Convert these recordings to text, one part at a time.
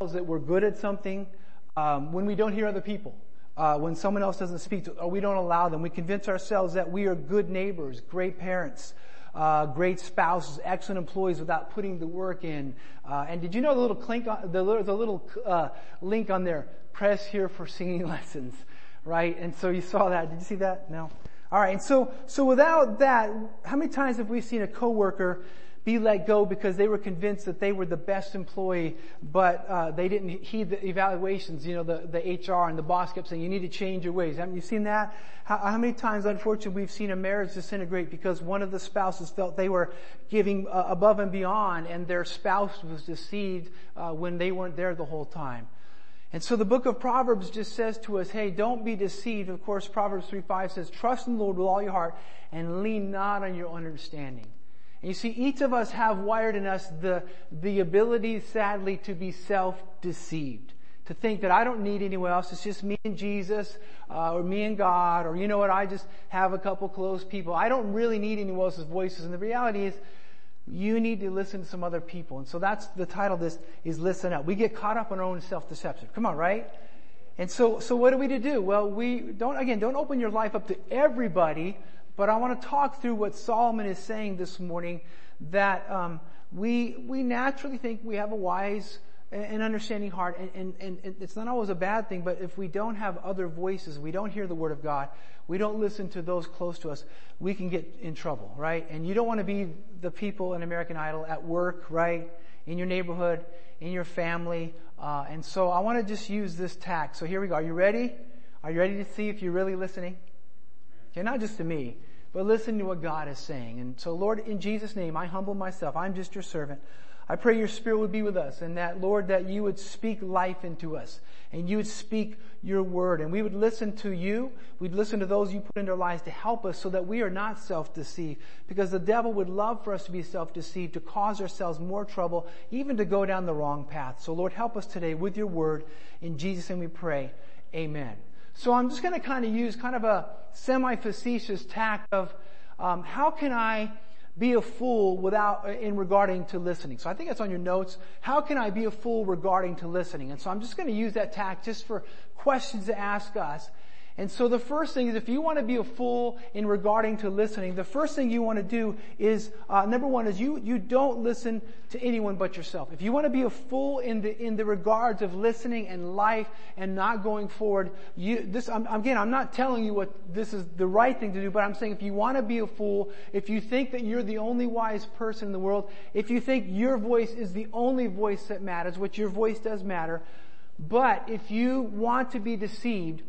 that we're good at something um, when we don't hear other people. Uh, when someone else doesn't speak to, or we don't allow them, we convince ourselves that we are good neighbors, great parents, uh, great spouses, excellent employees without putting the work in. Uh, and did you know the little clink on, the, the little uh, link on there? Press here for singing lessons, right? And so you saw that. Did you see that? No. All right. And so, so without that, how many times have we seen a coworker be let go because they were convinced that they were the best employee, but uh, they didn't heed the evaluations. You know, the, the HR and the boss kept saying, "You need to change your ways." Haven't you seen that? How, how many times, unfortunately, we've seen a marriage disintegrate because one of the spouses felt they were giving uh, above and beyond, and their spouse was deceived uh, when they weren't there the whole time. And so the book of Proverbs just says to us, hey, don't be deceived. Of course, Proverbs 3 5 says, trust in the Lord with all your heart and lean not on your understanding. You see, each of us have wired in us the, the ability, sadly, to be self-deceived. To think that I don't need anyone else. It's just me and Jesus, uh, or me and God, or you know what, I just have a couple close people. I don't really need anyone else's voices. And the reality is, you need to listen to some other people. And so that's the title of this is listen up. We get caught up in our own self-deception. Come on, right? And so, so what are we to do? Well, we don't, again, don't open your life up to everybody, but I want to talk through what Solomon is saying this morning that um, we we naturally think we have a wise and understanding heart, and, and, and it's not always a bad thing, but if we don't have other voices, we don't hear the word of God, we don't listen to those close to us, we can get in trouble, right? And you don't want to be the people in American Idol at work, right? In your neighborhood, in your family. Uh, and so I want to just use this tack. So here we go. Are you ready? Are you ready to see if you're really listening? Okay, not just to me, but listen to what God is saying. And so Lord, in Jesus' name, I humble myself. I'm just your servant. I pray your spirit would be with us and that Lord, that you would speak life into us and you would speak your word and we would listen to you. We'd listen to those you put into our lives to help us so that we are not self-deceived because the devil would love for us to be self-deceived, to cause ourselves more trouble, even to go down the wrong path. So Lord, help us today with your word. In Jesus' name we pray. Amen. So I'm just going to kind of use kind of a semi-facetious tack of um, how can I be a fool without in regarding to listening. So I think that's on your notes. How can I be a fool regarding to listening? And so I'm just going to use that tack just for questions to ask us and so the first thing is if you want to be a fool in regarding to listening, the first thing you want to do is, uh, number one is you, you don't listen to anyone but yourself. If you want to be a fool in the, in the regards of listening and life and not going forward, you, this, I'm, again, I'm not telling you what this is the right thing to do, but I'm saying if you want to be a fool, if you think that you're the only wise person in the world, if you think your voice is the only voice that matters, which your voice does matter, but if you want to be deceived,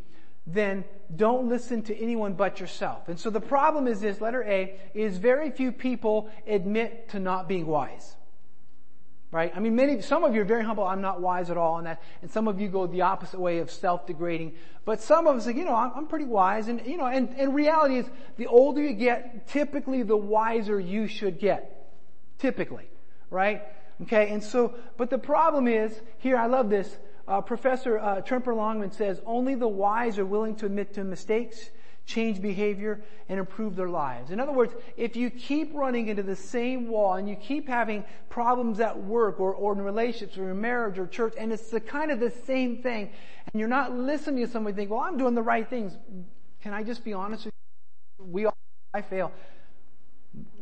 then don't listen to anyone but yourself. And so the problem is this, letter A, is very few people admit to not being wise. Right? I mean, many, some of you are very humble, I'm not wise at all, and that, and some of you go the opposite way of self-degrading. But some of us, like, you know, I'm, I'm pretty wise, and, you know, and, and reality is, the older you get, typically the wiser you should get. Typically. Right? Okay, and so, but the problem is, here, I love this, uh, Professor uh, Tremper Longman says only the wise are willing to admit to mistakes, change behavior, and improve their lives. In other words, if you keep running into the same wall and you keep having problems at work or, or in relationships or in marriage or church, and it's the kind of the same thing, and you're not listening to somebody think, well, I'm doing the right things. Can I just be honest with you? We all, I fail.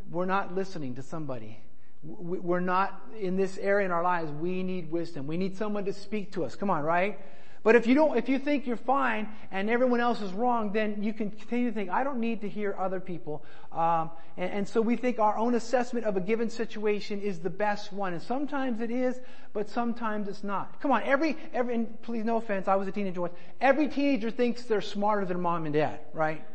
We're not listening to somebody we're not in this area in our lives. We need wisdom. We need someone to speak to us. Come on, right? But if you don't, if you think you're fine and everyone else is wrong, then you can continue to think, I don't need to hear other people. Um, and, and, so we think our own assessment of a given situation is the best one. And sometimes it is, but sometimes it's not. Come on, every, every, please no offense, I was a teenager once. Every teenager thinks they're smarter than mom and dad, right?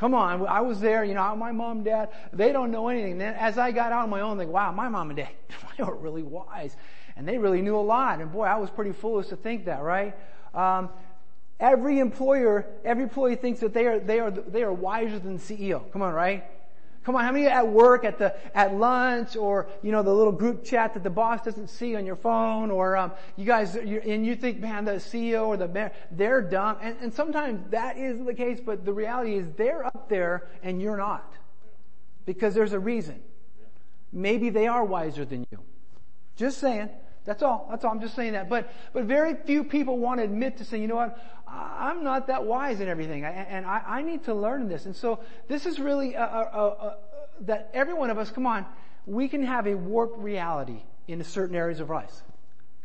Come on, I was there, you know, my mom and dad, they don't know anything. Then as I got out on my own, like, wow, my mom and dad, they were really wise. And they really knew a lot. And boy, I was pretty foolish to think that, right? Um, every employer, every employee thinks that they are, they are, they are wiser than CEO. Come on, right? Come on, how many at work, at the, at lunch, or, you know, the little group chat that the boss doesn't see on your phone, or, um, you guys, and you think, man, the CEO or the mayor, they're dumb. And, and sometimes that is the case, but the reality is they're up there and you're not. Because there's a reason. Maybe they are wiser than you. Just saying. That's all. That's all. I'm just saying that. But, but very few people want to admit to say, you know what? I'm not that wise in everything. And I, I need to learn this. And so this is really a, a, a, that every one of us, come on, we can have a warped reality in certain areas of life.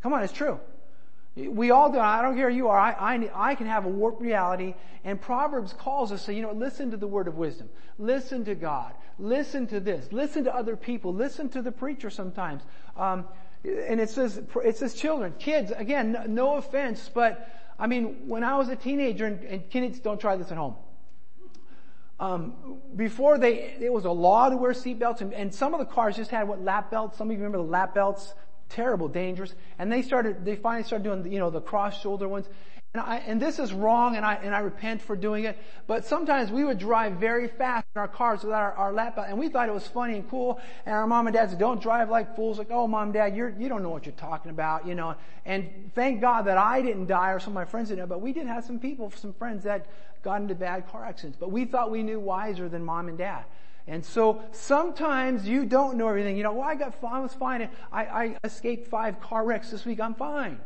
Come on, it's true. We all do. I don't care who you are. I, I, I can have a warped reality. And Proverbs calls us, so you know, listen to the word of wisdom. Listen to God. Listen to this. Listen to other people. Listen to the preacher sometimes. Um, and it says, it says children, kids, again, no offense, but I mean, when I was a teenager, and, and kids don't try this at home. Um, before they, it was a law to wear seatbelts, and, and some of the cars just had what lap belts. Some of you remember the lap belts terrible, dangerous. And they started, they finally started doing, you know, the cross shoulder ones. And, I, and this is wrong, and I and I repent for doing it. But sometimes we would drive very fast in our cars without our, our lap belt, and we thought it was funny and cool. And our mom and dad said, "Don't drive like fools." Like, "Oh, mom, dad, you're you don't know what you're talking about," you know. And thank God that I didn't die, or some of my friends didn't. But we did have some people, some friends that got into bad car accidents. But we thought we knew wiser than mom and dad. And so sometimes you don't know everything. You know, well, I got, I was fine. I, I escaped five car wrecks this week. I'm fine.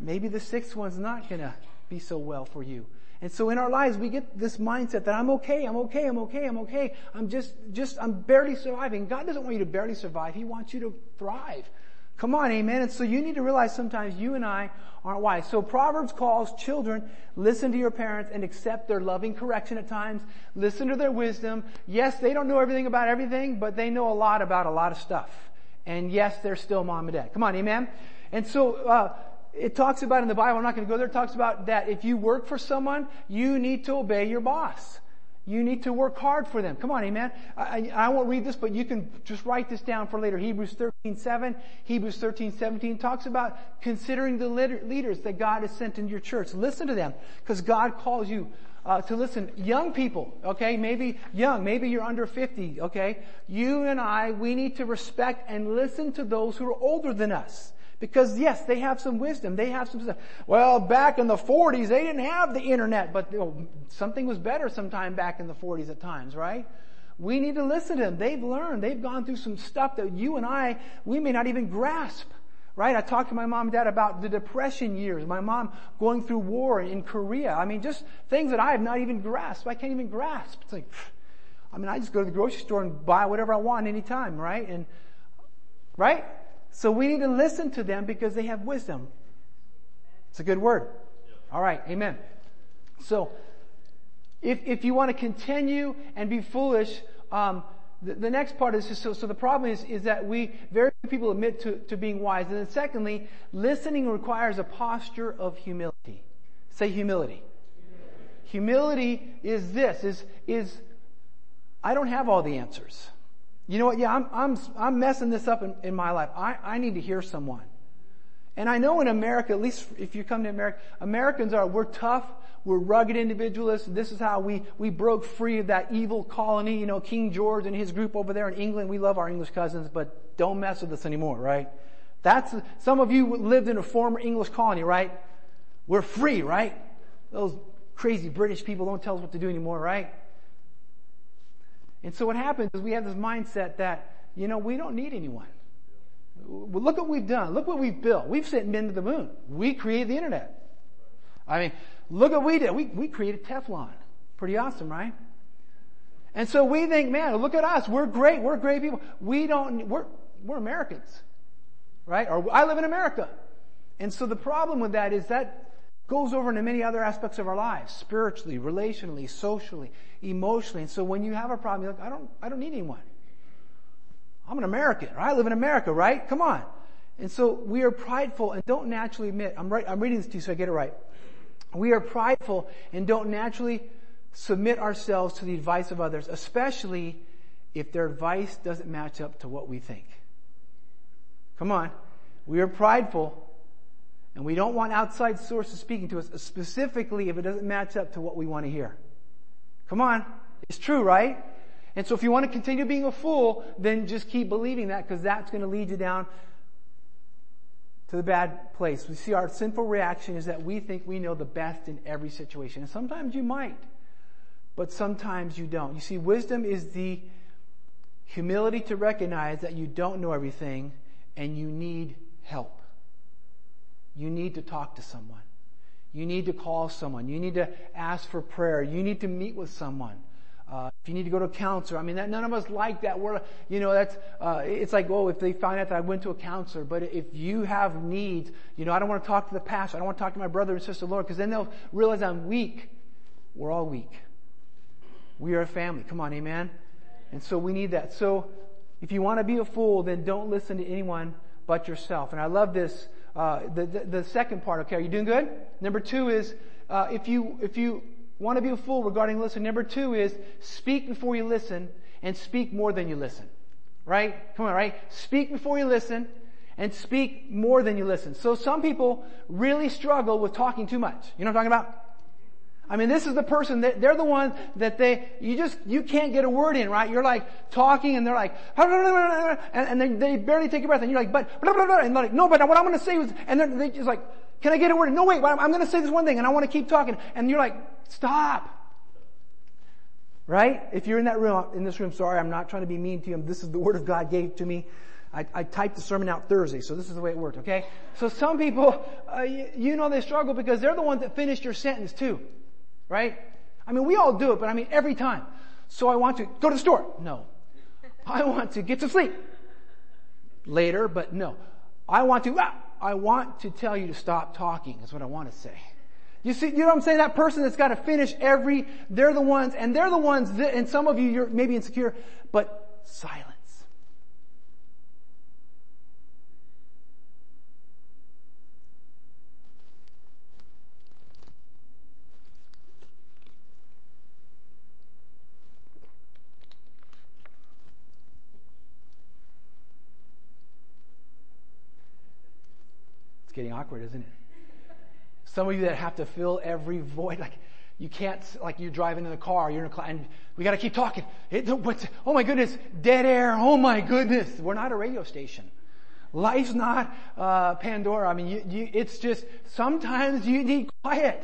Maybe the sixth one's not gonna be so well for you. And so in our lives, we get this mindset that I'm okay, I'm okay, I'm okay, I'm okay. I'm just, just, I'm barely surviving. God doesn't want you to barely survive. He wants you to thrive. Come on, amen. And so you need to realize sometimes you and I aren't wise. So Proverbs calls children, listen to your parents and accept their loving correction at times. Listen to their wisdom. Yes, they don't know everything about everything, but they know a lot about a lot of stuff. And yes, they're still mom and dad. Come on, amen. And so, uh, it talks about in the Bible, I'm not going to go there, it talks about that if you work for someone, you need to obey your boss. You need to work hard for them. Come on, amen. I, I, won't read this, but you can just write this down for later. Hebrews 13, 7, Hebrews 13, 17 talks about considering the leaders that God has sent into your church. Listen to them, because God calls you uh, to listen. Young people, okay, maybe young, maybe you're under 50, okay. You and I, we need to respect and listen to those who are older than us. Because yes, they have some wisdom. They have some stuff. Well, back in the 40s, they didn't have the internet, but you know, something was better sometime back in the 40s at times, right? We need to listen to them. They've learned. They've gone through some stuff that you and I, we may not even grasp. Right? I talked to my mom and dad about the depression years. My mom going through war in Korea. I mean, just things that I have not even grasped. I can't even grasp. It's like, I mean, I just go to the grocery store and buy whatever I want anytime, right? And, right? So we need to listen to them because they have wisdom. It's a good word. All right. Amen. So if, if you want to continue and be foolish, um, the, the, next part is just, so, so the problem is, is that we, very few people admit to, to being wise. And then secondly, listening requires a posture of humility. Say humility. Humility, humility is this, is, is, I don't have all the answers. You know what? Yeah, I'm, I'm, I'm messing this up in, in my life. I, I need to hear someone. And I know in America, at least if you come to America, Americans are, we're tough, we're rugged individualists. This is how we, we broke free of that evil colony, you know, King George and his group over there in England. We love our English cousins, but don't mess with us anymore, right? That's, some of you lived in a former English colony, right? We're free, right? Those crazy British people don't tell us what to do anymore, right? And so what happens is we have this mindset that, you know, we don't need anyone. Look what we've done. Look what we've built. We've sent men to the moon. We created the internet. I mean, look what we did. We, we created Teflon. Pretty awesome, right? And so we think, man, look at us. We're great. We're great people. We don't, we're, we're Americans. Right? Or I live in America. And so the problem with that is that goes over into many other aspects of our lives, spiritually, relationally, socially, emotionally. And so when you have a problem, you're like, I don't, I don't need anyone. I'm an American, right? I live in America, right? Come on. And so we are prideful and don't naturally admit, I'm right, I'm reading this to you so I get it right. We are prideful and don't naturally submit ourselves to the advice of others, especially if their advice doesn't match up to what we think. Come on. We are prideful and we don't want outside sources speaking to us, specifically if it doesn't match up to what we want to hear. Come on. It's true, right? And so if you want to continue being a fool, then just keep believing that because that's going to lead you down to the bad place. We see our sinful reaction is that we think we know the best in every situation. And sometimes you might, but sometimes you don't. You see, wisdom is the humility to recognize that you don't know everything and you need help. You need to talk to someone. You need to call someone. You need to ask for prayer. You need to meet with someone. Uh, if you need to go to a counselor, I mean, that, none of us like that. We're, you know, that's, uh, it's like, oh, if they find out that I went to a counselor, but if you have needs, you know, I don't want to talk to the pastor. I don't want to talk to my brother and sister, Lord, because then they'll realize I'm weak. We're all weak. We are a family. Come on, amen? And so we need that. So if you want to be a fool, then don't listen to anyone but yourself. And I love this, uh, the, the, the, second part. Okay, are you doing good? Number two is, uh, if you, if you want to be a fool regarding listening, number two is speak before you listen and speak more than you listen. Right? Come on, right? Speak before you listen and speak more than you listen. So some people really struggle with talking too much. You know what I'm talking about? I mean, this is the person that they're the one that they, you just, you can't get a word in, right? You're like talking and they're like, and, and they, they barely take a breath and you're like, but, and they're like, no, but what I'm going to say was, and they're, they just like, can I get a word in? No, wait, I'm, going to say this one thing and I want to keep talking. And you're like, stop. Right? If you're in that room, in this room, sorry, I'm not trying to be mean to you. This is the word of God gave to me. I, I, typed the sermon out Thursday, so this is the way it worked, okay? So some people, uh, you, you know they struggle because they're the ones that finished your sentence too. Right? I mean, we all do it, but I mean every time. So I want to go to the store. No. I want to get to sleep. Later, but no. I want to, ah, I want to tell you to stop talking is what I want to say. You see, you know what I'm saying? That person that's got to finish every, they're the ones, and they're the ones that, and some of you, you're maybe insecure, but silent. Awkward, isn't it? Some of you that have to fill every void, like you can't, like you're driving in the car, you're in a car, and we got to keep talking. It, oh my goodness, dead air. Oh my goodness, we're not a radio station. Life's not uh, Pandora. I mean, you, you, it's just sometimes you need quiet.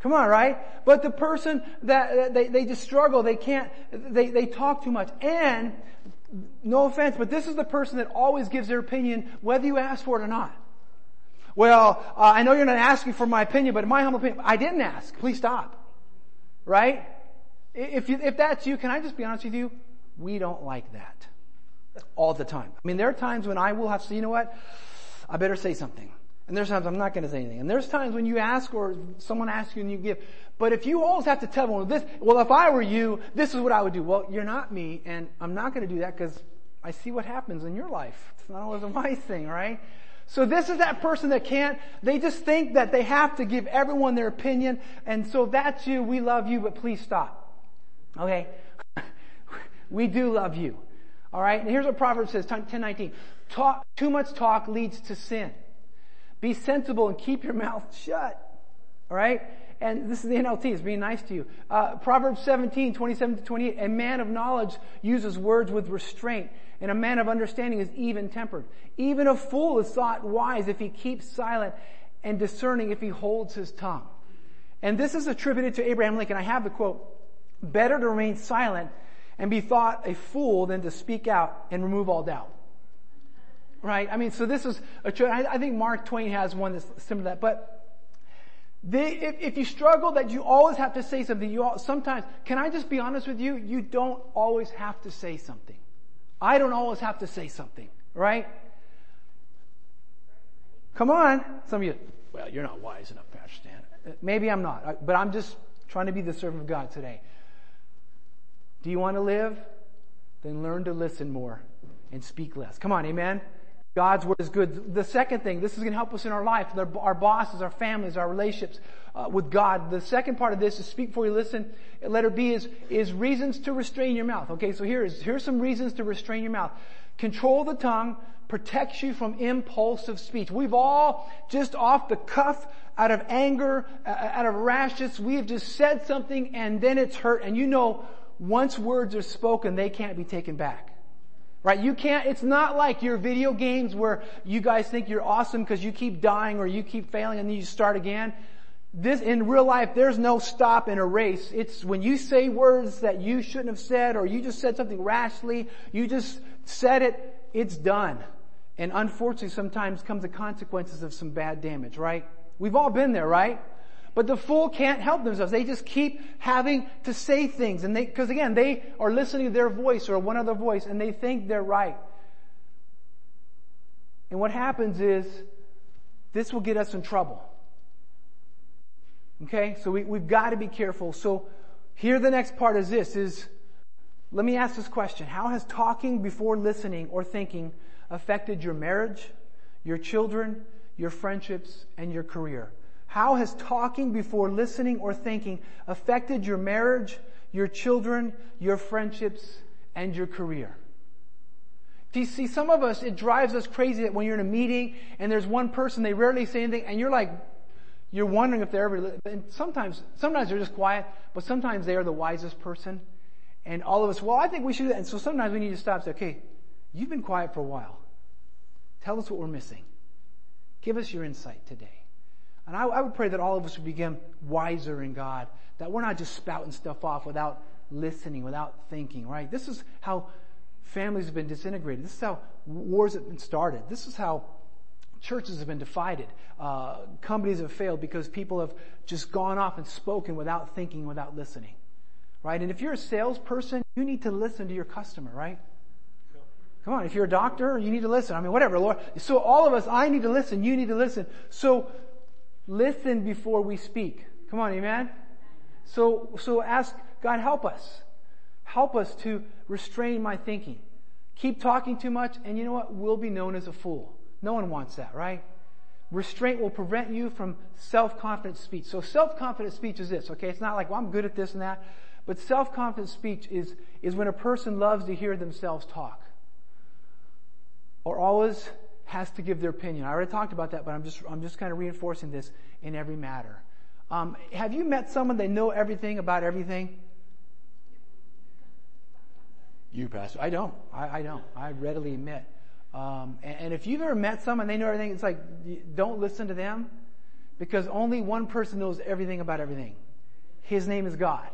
Come on, right? But the person that they, they just struggle, they can't, they, they talk too much. And no offense, but this is the person that always gives their opinion whether you ask for it or not. Well, uh, I know you're not asking for my opinion, but in my humble opinion, I didn't ask. Please stop. Right? If you, if that's you, can I just be honest with you? We don't like that. All the time. I mean, there are times when I will have to you know what? I better say something. And there's times I'm not going to say anything. And there's times when you ask or someone asks you and you give. But if you always have to tell them, this, well, if I were you, this is what I would do. Well, you're not me, and I'm not going to do that because I see what happens in your life. It's not always a my thing, right? So this is that person that can't, they just think that they have to give everyone their opinion, and so that's you, we love you, but please stop. Okay? we do love you. Alright? And here's what Proverbs says, 1019. Talk, too much talk leads to sin. Be sensible and keep your mouth shut. Alright? And this is the NLT, it's being nice to you. Uh, Proverbs 17, 27 to 28. A man of knowledge uses words with restraint and a man of understanding is even tempered. Even a fool is thought wise if he keeps silent and discerning if he holds his tongue. And this is attributed to Abraham Lincoln. I have the quote, better to remain silent and be thought a fool than to speak out and remove all doubt. Right? I mean, so this is a, I think Mark Twain has one that's similar to that, but they, if, if, you struggle that you always have to say something, you all, sometimes, can I just be honest with you? You don't always have to say something. I don't always have to say something, right? Come on. Some of you, well, you're not wise enough, Pastor Stan. Uh, maybe I'm not, but I'm just trying to be the servant of God today. Do you want to live? Then learn to listen more and speak less. Come on, amen? God's word is good. The second thing, this is going to help us in our life, our bosses, our families, our relationships uh, with God. The second part of this is speak before you listen. Letter B is, is reasons to restrain your mouth. Okay, so here's, here's some reasons to restrain your mouth. Control the tongue protects you from impulsive speech. We've all just off the cuff, out of anger, uh, out of rashness, we've just said something and then it's hurt and you know once words are spoken, they can't be taken back. Right? You can't, it's not like your video games where you guys think you're awesome because you keep dying or you keep failing and then you start again. This, in real life, there's no stop in a race. It's when you say words that you shouldn't have said or you just said something rashly, you just said it, it's done. And unfortunately, sometimes comes the consequences of some bad damage, right? We've all been there, right? But the fool can't help themselves. They just keep having to say things and they, cause again, they are listening to their voice or one other voice and they think they're right. And what happens is, this will get us in trouble. Okay? So we, we've got to be careful. So here the next part is this, is, let me ask this question. How has talking before listening or thinking affected your marriage, your children, your friendships, and your career? How has talking before listening or thinking affected your marriage, your children, your friendships, and your career? Do you see some of us, it drives us crazy that when you're in a meeting and there's one person, they rarely say anything, and you're like, you're wondering if they're ever, and sometimes, sometimes they're just quiet, but sometimes they are the wisest person. And all of us, well, I think we should, and so sometimes we need to stop and say, okay, you've been quiet for a while. Tell us what we're missing. Give us your insight today. And I, I would pray that all of us would become wiser in God, that we're not just spouting stuff off without listening, without thinking, right? This is how families have been disintegrated. This is how wars have been started. This is how churches have been divided. Uh, companies have failed because people have just gone off and spoken without thinking, without listening. Right? And if you're a salesperson, you need to listen to your customer, right? Come on, if you're a doctor, you need to listen. I mean, whatever, Lord. So all of us, I need to listen, you need to listen. So listen before we speak. Come on, amen? So, so ask God, help us. Help us to restrain my thinking. Keep talking too much, and you know what? We'll be known as a fool. No one wants that, right? Restraint will prevent you from self-confident speech. So self-confident speech is this, okay? It's not like, well, I'm good at this and that. But self-confident speech is, is when a person loves to hear themselves talk. Or always has to give their opinion. I already talked about that, but I'm just, I'm just kind of reinforcing this in every matter. Um, have you met someone that know everything about everything? You, Pastor. I don't. I, I don't. I readily admit. Um, and, and, if you've ever met someone, they know everything, it's like, don't listen to them because only one person knows everything about everything. His name is God.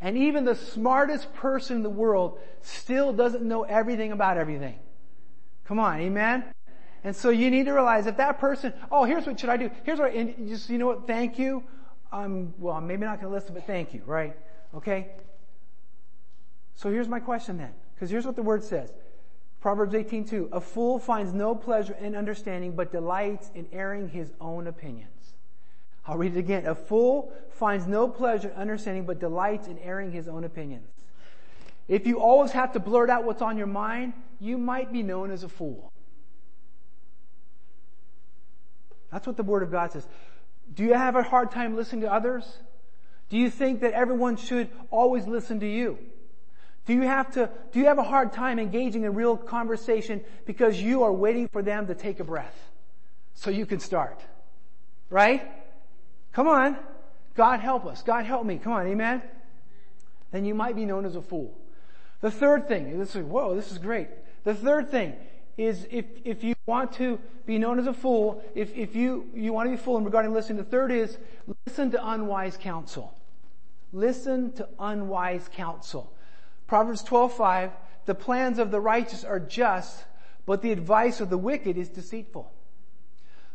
And even the smartest person in the world still doesn't know everything about everything. Come on, amen? And so you need to realize if that person, oh, here's what should I do? Here's what, and just, you know what, thank you. I'm, well, I'm maybe not going to listen, but thank you, right? Okay? So here's my question then, because here's what the word says. Proverbs 18:2, a fool finds no pleasure in understanding, but delights in airing his own opinions. I'll read it again. A fool finds no pleasure in understanding, but delights in airing his own opinions. If you always have to blurt out what's on your mind, you might be known as a fool. That's what the Word of God says. Do you have a hard time listening to others? Do you think that everyone should always listen to you? Do you have to, do you have a hard time engaging in real conversation because you are waiting for them to take a breath so you can start? Right? Come on. God help us. God help me. Come on. Amen. Then you might be known as a fool. The third thing, this is, whoa, this is great. The third thing is if, if you want to be known as a fool, if, if you, you want to be a fool in regarding listening, the third is listen to unwise counsel. Listen to unwise counsel. Proverbs 12:5, the plans of the righteous are just, but the advice of the wicked is deceitful.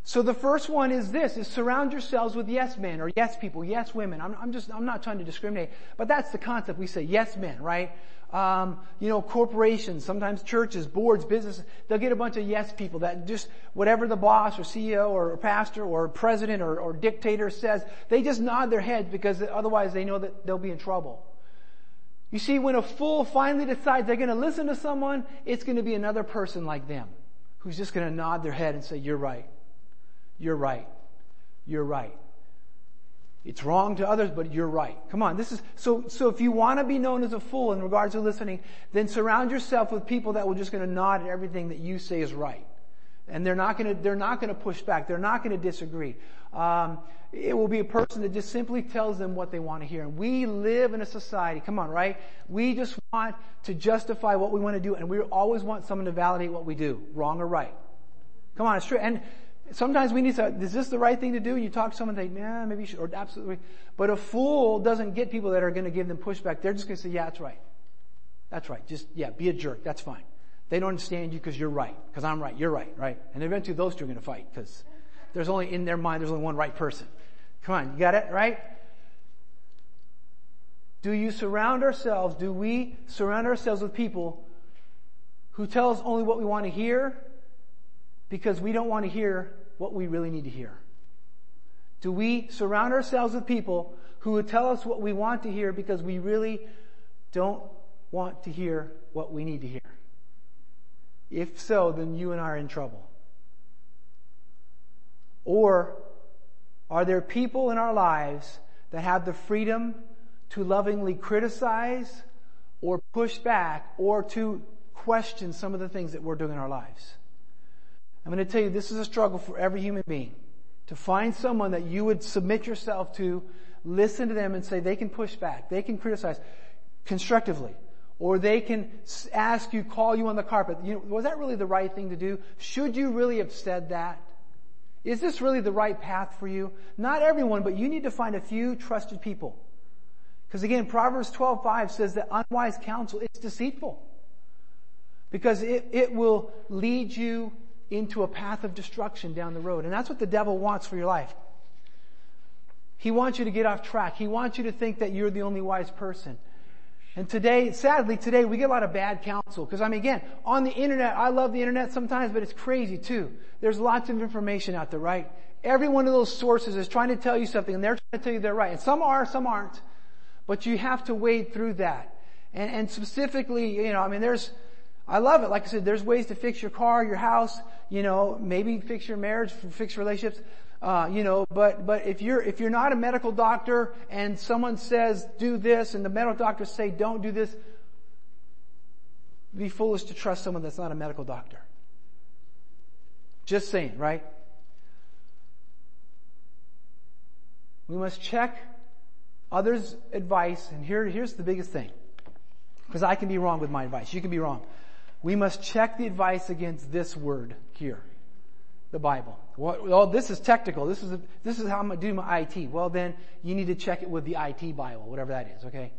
So the first one is this, is surround yourselves with yes men or yes people, yes women. I'm, I'm just, I'm not trying to discriminate, but that's the concept. We say yes men, right? Um, you know, corporations, sometimes churches, boards, businesses, they'll get a bunch of yes people that just, whatever the boss or CEO or pastor or president or, or dictator says, they just nod their heads because otherwise they know that they'll be in trouble. You see, when a fool finally decides they're going to listen to someone, it's going to be another person like them who's just going to nod their head and say, you're right. You're right. You're right. It's wrong to others, but you're right. Come on. This is, so, so if you want to be known as a fool in regards to listening, then surround yourself with people that will just going to nod at everything that you say is right. And they're not going to, they're not going to push back. They're not going to disagree. Um, it will be a person that just simply tells them what they want to hear. And we live in a society, come on, right? We just want to justify what we want to do and we always want someone to validate what we do, wrong or right. Come on, it's true. And sometimes we need to, is this the right thing to do? And you talk to someone, they, yeah, maybe you should, or absolutely. But a fool doesn't get people that are going to give them pushback. They're just going to say, yeah, that's right. That's right. Just, yeah, be a jerk. That's fine. They don't understand you because you're right, because I'm right, you're right, right? And eventually those two are going to fight because there's only, in their mind, there's only one right person. Come on, you got it, right? Do you surround ourselves, do we surround ourselves with people who tell us only what we want to hear because we don't want to hear what we really need to hear? Do we surround ourselves with people who would tell us what we want to hear because we really don't want to hear what we need to hear? If so, then you and I are in trouble. Or are there people in our lives that have the freedom to lovingly criticize or push back or to question some of the things that we're doing in our lives? I'm going to tell you this is a struggle for every human being to find someone that you would submit yourself to, listen to them and say they can push back, they can criticize constructively, or they can ask you, call you on the carpet. You know, was that really the right thing to do? Should you really have said that? Is this really the right path for you? Not everyone, but you need to find a few trusted people. Because again, Proverbs 12:5 says that unwise counsel is deceitful. Because it, it will lead you into a path of destruction down the road. And that's what the devil wants for your life. He wants you to get off track. He wants you to think that you're the only wise person. And today, sadly, today we get a lot of bad counsel. Because I mean, again, on the internet, I love the internet sometimes, but it's crazy too. There's lots of information out there, right? Every one of those sources is trying to tell you something and they're trying to tell you they're right. And some are, some aren't. But you have to wade through that. And, and specifically, you know, I mean, there's, I love it. Like I said, there's ways to fix your car, your house, you know, maybe fix your marriage, fix relationships. Uh, you know, but but if you're if you're not a medical doctor and someone says do this and the medical doctors say don't do this, be foolish to trust someone that's not a medical doctor. Just saying, right? We must check others' advice, and here, here's the biggest thing. Because I can be wrong with my advice. You can be wrong. We must check the advice against this word here the Bible. Well, this is technical. This is, a, this is how I'm going to do my IT. Well, then you need to check it with the IT Bible, whatever that is, okay?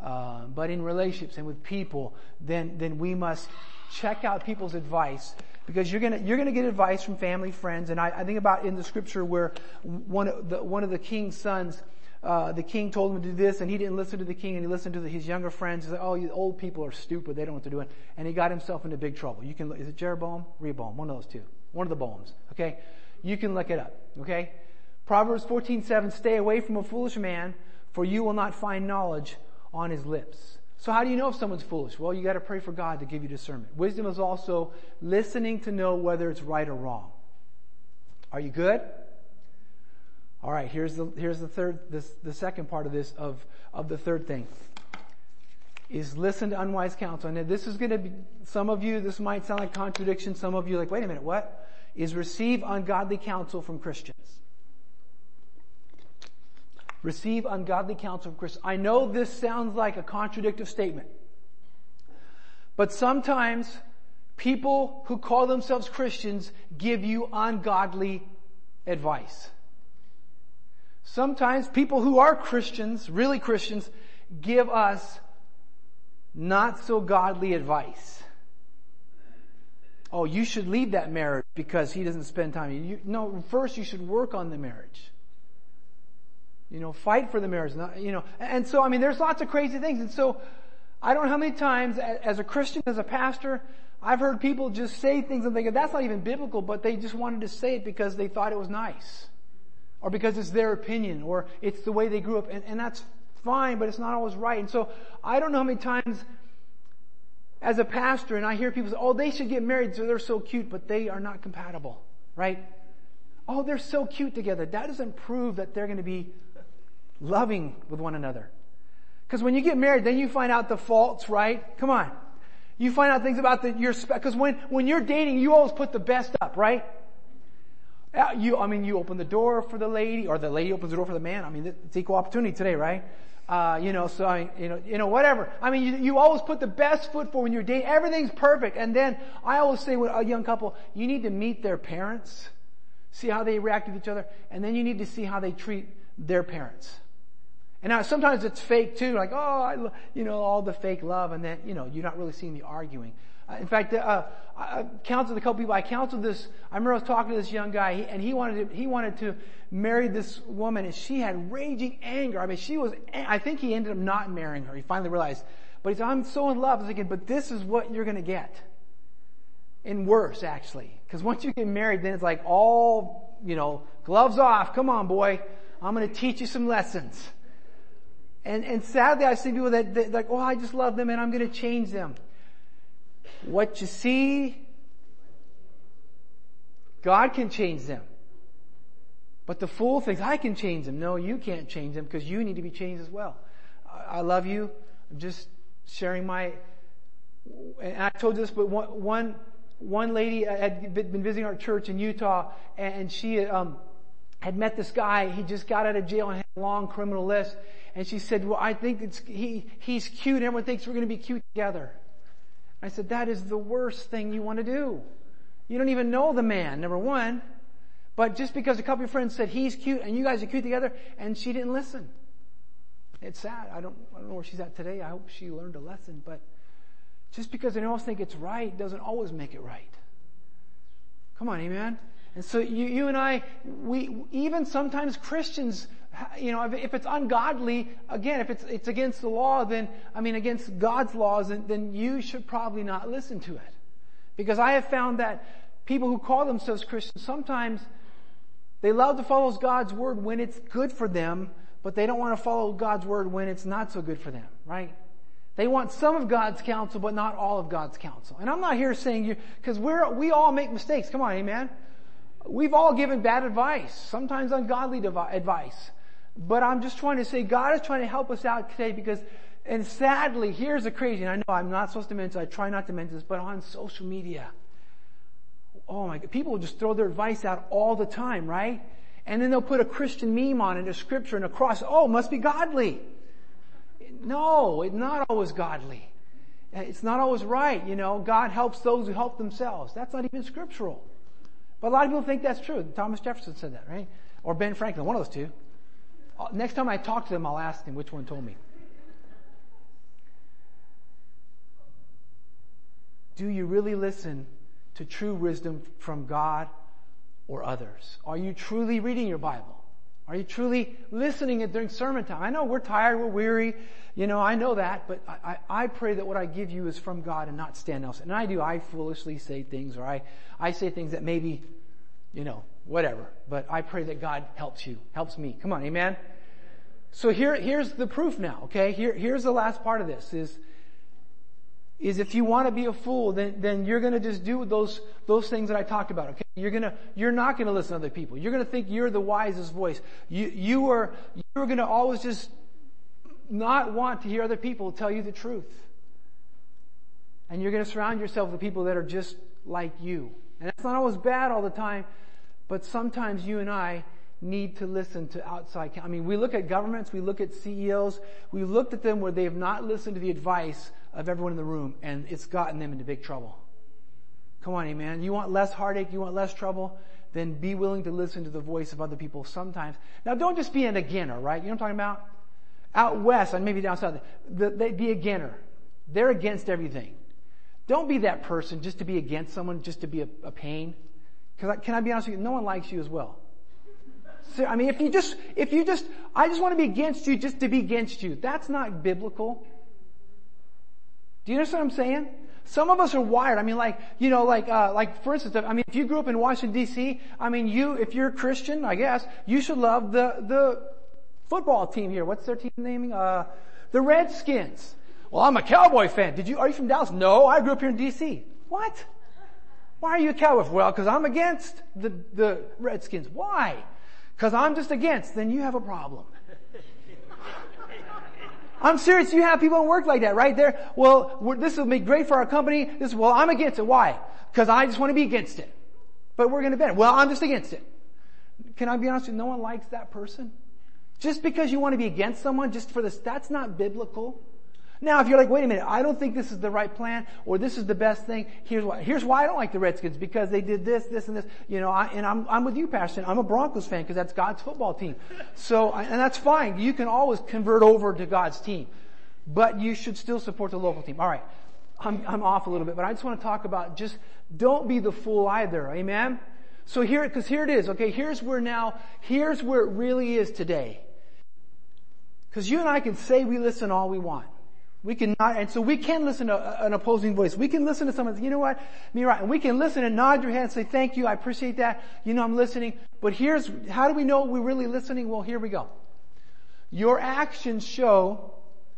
Uh, but in relationships and with people, then, then we must check out people's advice because you're gonna, you're gonna get advice from family, friends. And I, I think about in the scripture where one of the, one of the king's sons, uh, the king told him to do this and he didn't listen to the king and he listened to the, his younger friends. He said, oh, you old people are stupid. They don't know what they're doing. And he got himself into big trouble. You can, is it Jeroboam? Rehoboam? One of those two. One of the Boams. Okay? You can look it up. Okay? Proverbs 14:7 Stay away from a foolish man, for you will not find knowledge on his lips. So how do you know if someone's foolish? Well, you got to pray for God to give you discernment. Wisdom is also listening to know whether it's right or wrong. Are you good? All right, here's the here's the third this the second part of this of of the third thing is listen to unwise counsel. And this is going to be, some of you, this might sound like contradiction. Some of you like, wait a minute, what? Is receive ungodly counsel from Christians. Receive ungodly counsel from Christians. I know this sounds like a contradictory statement. But sometimes people who call themselves Christians give you ungodly advice. Sometimes people who are Christians, really Christians, give us not so godly advice. Oh, you should leave that marriage because he doesn't spend time. You, no, first you should work on the marriage. You know, fight for the marriage. Not, you know, and so I mean, there's lots of crazy things. And so, I don't know how many times, as a Christian, as a pastor, I've heard people just say things and go, that's not even biblical, but they just wanted to say it because they thought it was nice. Or because it's their opinion, or it's the way they grew up, and, and that's fine, but it's not always right. And so I don't know how many times as a pastor and I hear people say, oh, they should get married so they're so cute, but they are not compatible, right? Oh, they're so cute together. That doesn't prove that they're going to be loving with one another. Because when you get married, then you find out the faults, right? Come on. You find out things about the, your, because when, when you're dating, you always put the best up, right? You, I mean, you open the door for the lady, or the lady opens the door for the man. I mean, it's equal opportunity today, right? Uh, you know, so I, you know, you know, whatever. I mean, you, you always put the best foot forward when you're dating. Everything's perfect. And then I always say with a young couple, you need to meet their parents, see how they react with each other, and then you need to see how they treat their parents. And now sometimes it's fake too, like, oh, I, you know, all the fake love, and then, you know, you're not really seeing the arguing. In fact, uh, I counseled a couple people. I counseled this. I remember I was talking to this young guy, and he wanted to, he wanted to marry this woman, and she had raging anger. I mean, she was. I think he ended up not marrying her. He finally realized. But he said, "I'm so in love." I was thinking, but this is what you're going to get, and worse actually, because once you get married, then it's like all you know, gloves off. Come on, boy. I'm going to teach you some lessons. And and sadly, I see people that, that like, oh, I just love them, and I'm going to change them. What you see, God can change them. But the fool thinks, I can change them. No, you can't change them because you need to be changed as well. I, love you. I'm just sharing my, and I told this, but one, one, one lady had been visiting our church in Utah and she, um, had met this guy. He just got out of jail and had a long criminal list. And she said, well, I think it's, he, he's cute. Everyone thinks we're going to be cute together. I said, that is the worst thing you want to do. You don't even know the man, number one. But just because a couple of friends said he's cute and you guys are cute together and she didn't listen. It's sad. I don't, I don't know where she's at today. I hope she learned a lesson, but just because anyone else think it's right doesn't always make it right. Come on, amen? And so you, you and I, we, even sometimes Christians, you know, if, it's ungodly, again, if it's, it's against the law, then, I mean, against God's laws, then, then you should probably not listen to it. Because I have found that people who call themselves Christians, sometimes they love to follow God's word when it's good for them, but they don't want to follow God's word when it's not so good for them, right? They want some of God's counsel, but not all of God's counsel. And I'm not here saying you, because we're, we all make mistakes. Come on, amen? We've all given bad advice, sometimes ungodly advice. But I'm just trying to say God is trying to help us out today because, and sadly, here's the crazy, and I know I'm not supposed to mention, I try not to mention this, but on social media, oh my God, people just throw their advice out all the time, right? And then they'll put a Christian meme on it, a scripture and a cross. Oh, must be godly. No, it's not always godly. It's not always right, you know. God helps those who help themselves. That's not even scriptural. But a lot of people think that's true. Thomas Jefferson said that, right? Or Ben Franklin, one of those two. Uh, next time I talk to them, I'll ask them which one told me. Do you really listen to true wisdom from God or others? Are you truly reading your Bible? Are you truly listening it during sermon time? I know we're tired, we're weary, you know, I know that, but I, I, pray that what I give you is from God and not stand else. And I do, I foolishly say things or I, I say things that maybe, you know, whatever. But I pray that God helps you, helps me. Come on, amen? So here, here's the proof now, okay? Here, here's the last part of this is, is if you want to be a fool, then, then you're gonna just do those, those things that I talked about, okay? You're gonna, you're not gonna listen to other people. You're gonna think you're the wisest voice. You, you are, you're gonna always just not want to hear other people tell you the truth. And you're gonna surround yourself with people that are just like you. And that's not always bad all the time, but sometimes you and I need to listen to outside. I mean, we look at governments, we look at CEOs, we looked at them where they have not listened to the advice of everyone in the room, and it's gotten them into big trouble. Come on, amen. You want less heartache, you want less trouble, then be willing to listen to the voice of other people sometimes. Now don't just be an againer, right? You know what I'm talking about? Out west, and maybe down south, the, the, the againer. They're against everything. Don't be that person just to be against someone, just to be a, a pain. Cause can I be honest with you? No one likes you as well. So, I mean, if you just, if you just, I just want to be against you just to be against you. That's not biblical. Do you understand what I'm saying? Some of us are wired. I mean, like, you know, like, uh, like, for instance, I mean, if you grew up in Washington D.C., I mean, you, if you're a Christian, I guess, you should love the, the football team here. What's their team naming? Uh, the Redskins. Well, I'm a Cowboy fan. Did you, are you from Dallas? No, I grew up here in D.C. What? Why are you a Cowboy? Well, cause I'm against the, the Redskins. Why? Cause I'm just against. Then you have a problem. I'm serious. You have people in work like that, right? There, well, this will be great for our company. This, well, I'm against it. Why? Because I just want to be against it. But we're going to bend. Well, I'm just against it. Can I be honest with you? No one likes that person. Just because you want to be against someone, just for this, that's not biblical. Now, if you're like, wait a minute, I don't think this is the right plan, or this is the best thing, here's why. Here's why I don't like the Redskins, because they did this, this, and this. You know, I, and I'm, I'm with you, Pastor. I'm a Broncos fan, because that's God's football team. So, and that's fine. You can always convert over to God's team. But you should still support the local team. Alright. I'm, I'm off a little bit, but I just want to talk about just don't be the fool either. Amen? So here, cause here it is, okay, here's where now, here's where it really is today. Cause you and I can say we listen all we want. We can not, and so we can listen to an opposing voice. We can listen to someone, you know what, me right, and we can listen and nod your head and say, thank you, I appreciate that, you know I'm listening. But here's, how do we know we're really listening? Well, here we go. Your actions show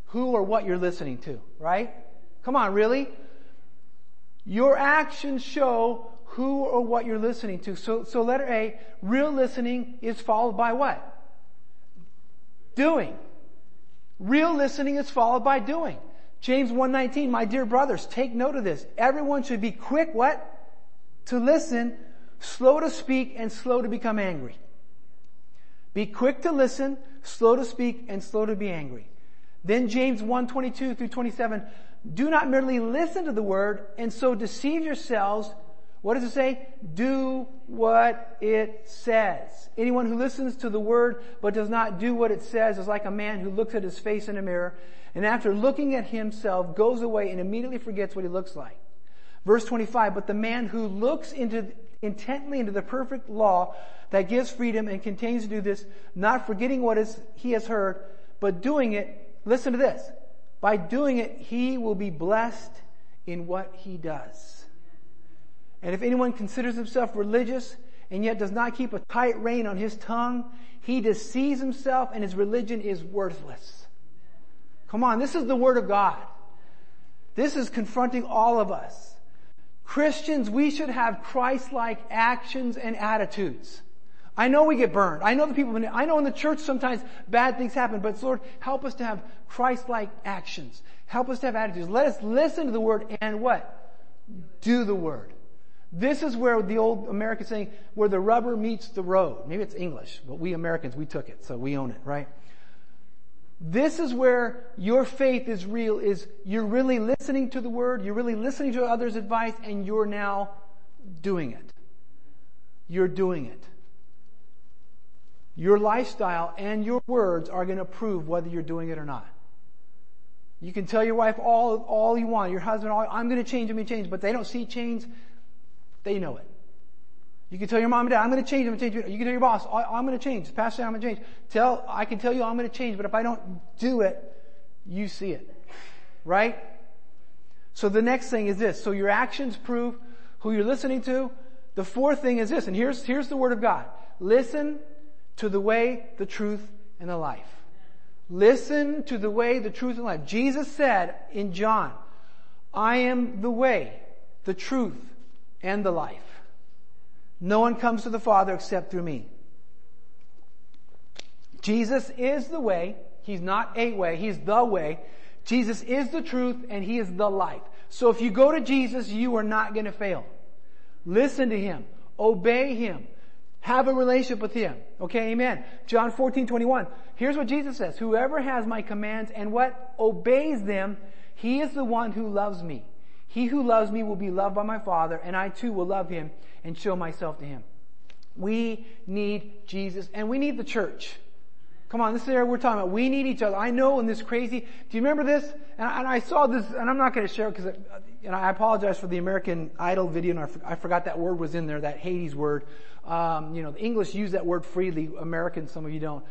who or what you're listening to, right? Come on, really? Your actions show who or what you're listening to. So, so letter A, real listening is followed by what? Doing. Real listening is followed by doing. James 1:19, my dear brothers, take note of this. Everyone should be quick what? To listen, slow to speak, and slow to become angry. Be quick to listen, slow to speak, and slow to be angry. Then James 1:22 through 27, do not merely listen to the word and so deceive yourselves. What does it say? Do what it says. Anyone who listens to the word but does not do what it says is like a man who looks at his face in a mirror and after looking at himself goes away and immediately forgets what he looks like. Verse 25, but the man who looks into, intently into the perfect law that gives freedom and continues to do this, not forgetting what is, he has heard, but doing it, listen to this, by doing it, he will be blessed in what he does. And if anyone considers himself religious and yet does not keep a tight rein on his tongue, he deceives himself and his religion is worthless. Come on, this is the word of God. This is confronting all of us. Christians, we should have Christ-like actions and attitudes. I know we get burned. I know the people, I know in the church sometimes bad things happen, but Lord, help us to have Christ-like actions. Help us to have attitudes. Let us listen to the word and what? Do the word. This is where the old American saying, where the rubber meets the road. Maybe it's English, but we Americans, we took it, so we own it, right? This is where your faith is real, is you're really listening to the word, you're really listening to others' advice, and you're now doing it. You're doing it. Your lifestyle and your words are going to prove whether you're doing it or not. You can tell your wife all, all you want, your husband, all, I'm going to change, I'm going to change, but they don't see change, they know it. You can tell your mom and dad, I'm going to change, I'm going to change. You can tell your boss, I'm going to change. Pastor, I'm going to change. Tell, I can tell you I'm going to change, but if I don't do it, you see it. Right? So the next thing is this. So your actions prove who you're listening to. The fourth thing is this, and here's, here's the word of God. Listen to the way, the truth, and the life. Listen to the way, the truth, and life. Jesus said in John, I am the way, the truth, and the life. No one comes to the Father except through me. Jesus is the way. He's not a way. He's the way. Jesus is the truth and He is the life. So if you go to Jesus, you are not going to fail. Listen to Him. Obey Him. Have a relationship with Him. Okay, amen. John 14, 21. Here's what Jesus says. Whoever has my commands and what obeys them, he is the one who loves me. He who loves me will be loved by my Father, and I too will love him and show myself to him. We need Jesus, and we need the church. Come on, this is the area we're talking about. We need each other. I know in this crazy, do you remember this? And I, and I saw this, and I'm not going to share it because, and I apologize for the American Idol video, and I, I forgot that word was in there, that Hades word. Um, you know, the English use that word freely. Americans, some of you don't.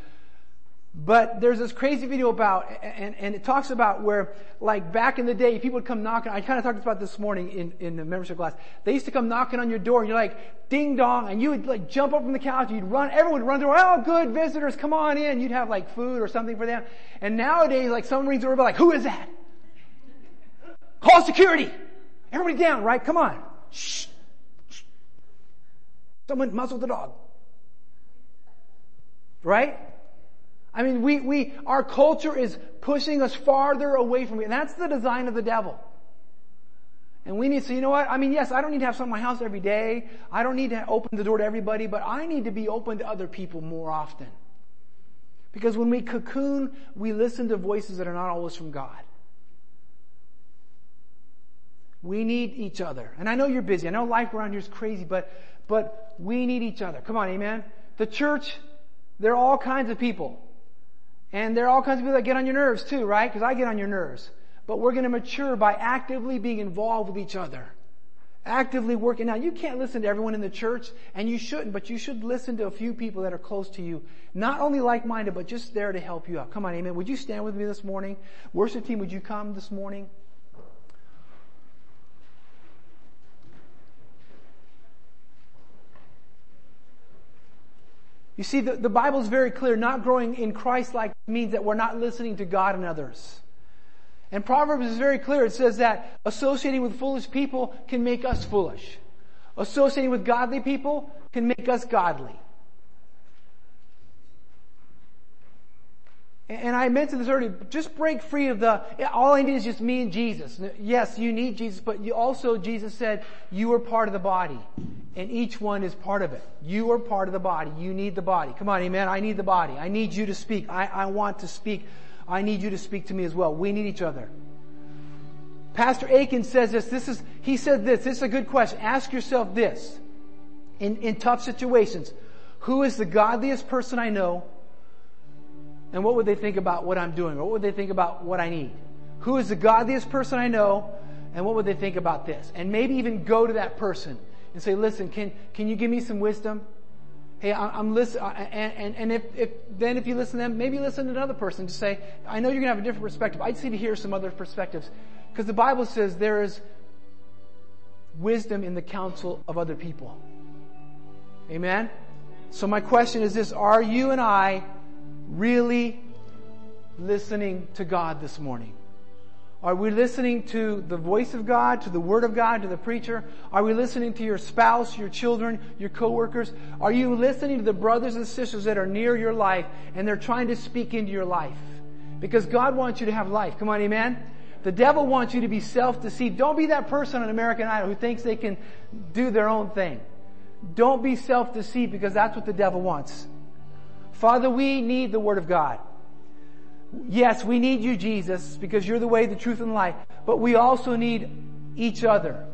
But there's this crazy video about, and, and it talks about where, like back in the day, people would come knocking. I kind of talked about this morning in, in the membership class. They used to come knocking on your door, and you're like, ding dong, and you would like jump up from the couch, you'd run. Everyone would run through. Oh, good visitors, come on in. You'd have like food or something for them. And nowadays, like someone rings the doorbell, like, who is that? Call security. Everybody down, right? Come on. Shh. Someone muzzled the dog. Right? I mean, we, we, our culture is pushing us farther away from it. And that's the design of the devil. And we need to say, you know what? I mean, yes, I don't need to have something in my house every day. I don't need to open the door to everybody, but I need to be open to other people more often. Because when we cocoon, we listen to voices that are not always from God. We need each other. And I know you're busy. I know life around here is crazy, but, but we need each other. Come on, amen? The church, there are all kinds of people. And there are all kinds of people that get on your nerves too, right? Because I get on your nerves. but we're going to mature by actively being involved with each other. Actively working out. You can't listen to everyone in the church, and you shouldn't, but you should listen to a few people that are close to you. Not only like-minded, but just there to help you out. Come on, amen. Would you stand with me this morning? Worship team, would you come this morning? You see, the, the Bible is very clear. Not growing in Christ like means that we're not listening to God and others. And Proverbs is very clear. It says that associating with foolish people can make us foolish. Associating with godly people can make us godly. And I mentioned this earlier, just break free of the, all I need is just me and Jesus. Yes, you need Jesus, but you also, Jesus said, you are part of the body. And each one is part of it. You are part of the body. You need the body. Come on, amen. I need the body. I need you to speak. I, I want to speak. I need you to speak to me as well. We need each other. Pastor Aiken says this. This is, he said this. This is a good question. Ask yourself this. In, in tough situations, who is the godliest person I know and what would they think about what I'm doing? Or what would they think about what I need? Who is the godliest person I know? And what would they think about this? And maybe even go to that person and say, listen, can, can you give me some wisdom? Hey, I'm listening, and, and, if, if, then if you listen to them, maybe listen to another person to say, I know you're going to have a different perspective. I just need to hear some other perspectives. Because the Bible says there is wisdom in the counsel of other people. Amen? So my question is this, are you and I really listening to God this morning? Are we listening to the voice of God, to the word of God, to the preacher? Are we listening to your spouse, your children, your coworkers? Are you listening to the brothers and sisters that are near your life and they're trying to speak into your life? Because God wants you to have life. Come on, amen? The devil wants you to be self-deceived. Don't be that person on American Idol who thinks they can do their own thing. Don't be self-deceived because that's what the devil wants. Father, we need the Word of God. Yes, we need you, Jesus, because you're the way, the truth, and life. But we also need each other.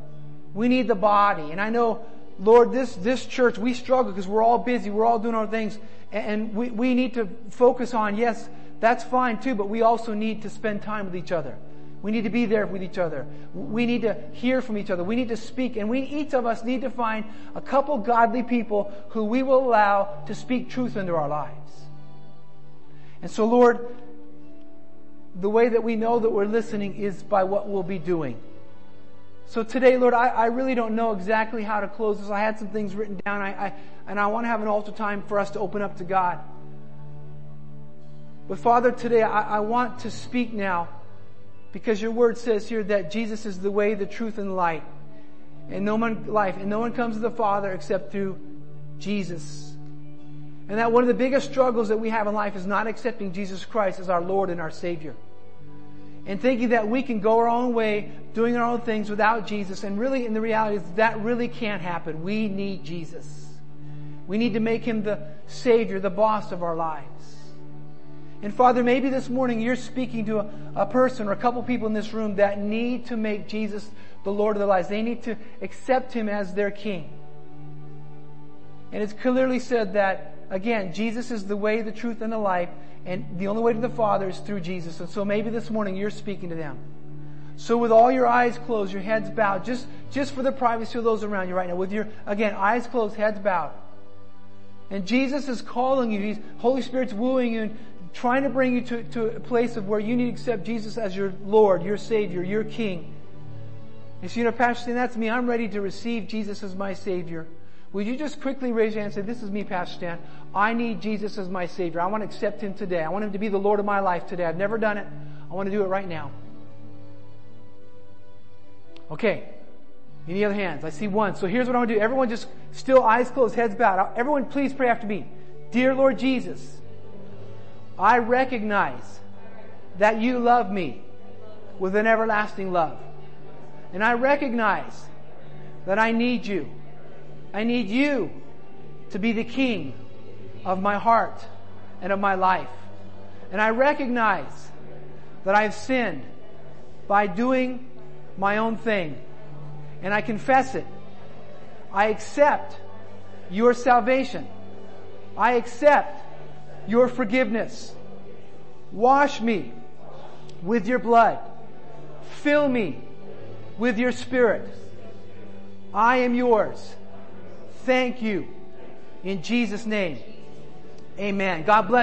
We need the body. And I know, Lord, this, this church, we struggle because we're all busy. We're all doing our things. And we, we need to focus on, yes, that's fine too, but we also need to spend time with each other. We need to be there with each other. We need to hear from each other. We need to speak. And we, each of us need to find a couple godly people who we will allow to speak truth into our lives. And so, Lord, the way that we know that we're listening is by what we'll be doing. So today, Lord, I, I really don't know exactly how to close this. I had some things written down, I, I, and I want to have an altar time for us to open up to God. But Father, today I, I want to speak now because your word says here that Jesus is the way, the truth, and light. And no one life, and no one comes to the Father except through Jesus. And that one of the biggest struggles that we have in life is not accepting Jesus Christ as our Lord and our Savior. And thinking that we can go our own way, doing our own things without Jesus. And really, in the reality is that really can't happen. We need Jesus. We need to make Him the Savior, the boss of our lives. And Father, maybe this morning you're speaking to a, a, person or a couple people in this room that need to make Jesus the Lord of their lives. They need to accept Him as their King. And it's clearly said that, again, Jesus is the way, the truth, and the life, and the only way to the Father is through Jesus. And so maybe this morning you're speaking to them. So with all your eyes closed, your heads bowed, just, just for the privacy of those around you right now, with your, again, eyes closed, heads bowed. And Jesus is calling you. He's, Holy Spirit's wooing you trying to bring you to, to a place of where you need to accept Jesus as your Lord, your Savior, your King. And so, you know, Pastor Stan, that's me. I'm ready to receive Jesus as my Savior. Would you just quickly raise your hand and say, this is me, Pastor Stan. I need Jesus as my Savior. I want to accept Him today. I want Him to be the Lord of my life today. I've never done it. I want to do it right now. Okay. Any other hands? I see one. So here's what I want to do. Everyone just still eyes closed, heads bowed. Everyone please pray after me. Dear Lord Jesus, I recognize that you love me with an everlasting love. And I recognize that I need you. I need you to be the king of my heart and of my life. And I recognize that I've sinned by doing my own thing. And I confess it. I accept your salvation. I accept your forgiveness. Wash me with your blood. Fill me with your spirit. I am yours. Thank you. In Jesus' name. Amen. God bless